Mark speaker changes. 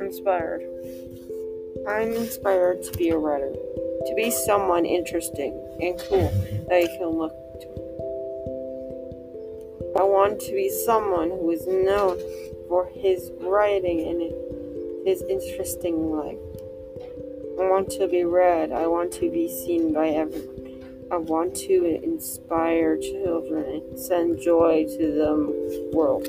Speaker 1: Inspired. I'm inspired to be a writer, to be someone interesting and cool that you can look to. I want to be someone who is known for his writing and his interesting life. I want to be read. I want to be seen by everyone. I want to inspire children and send joy to the world.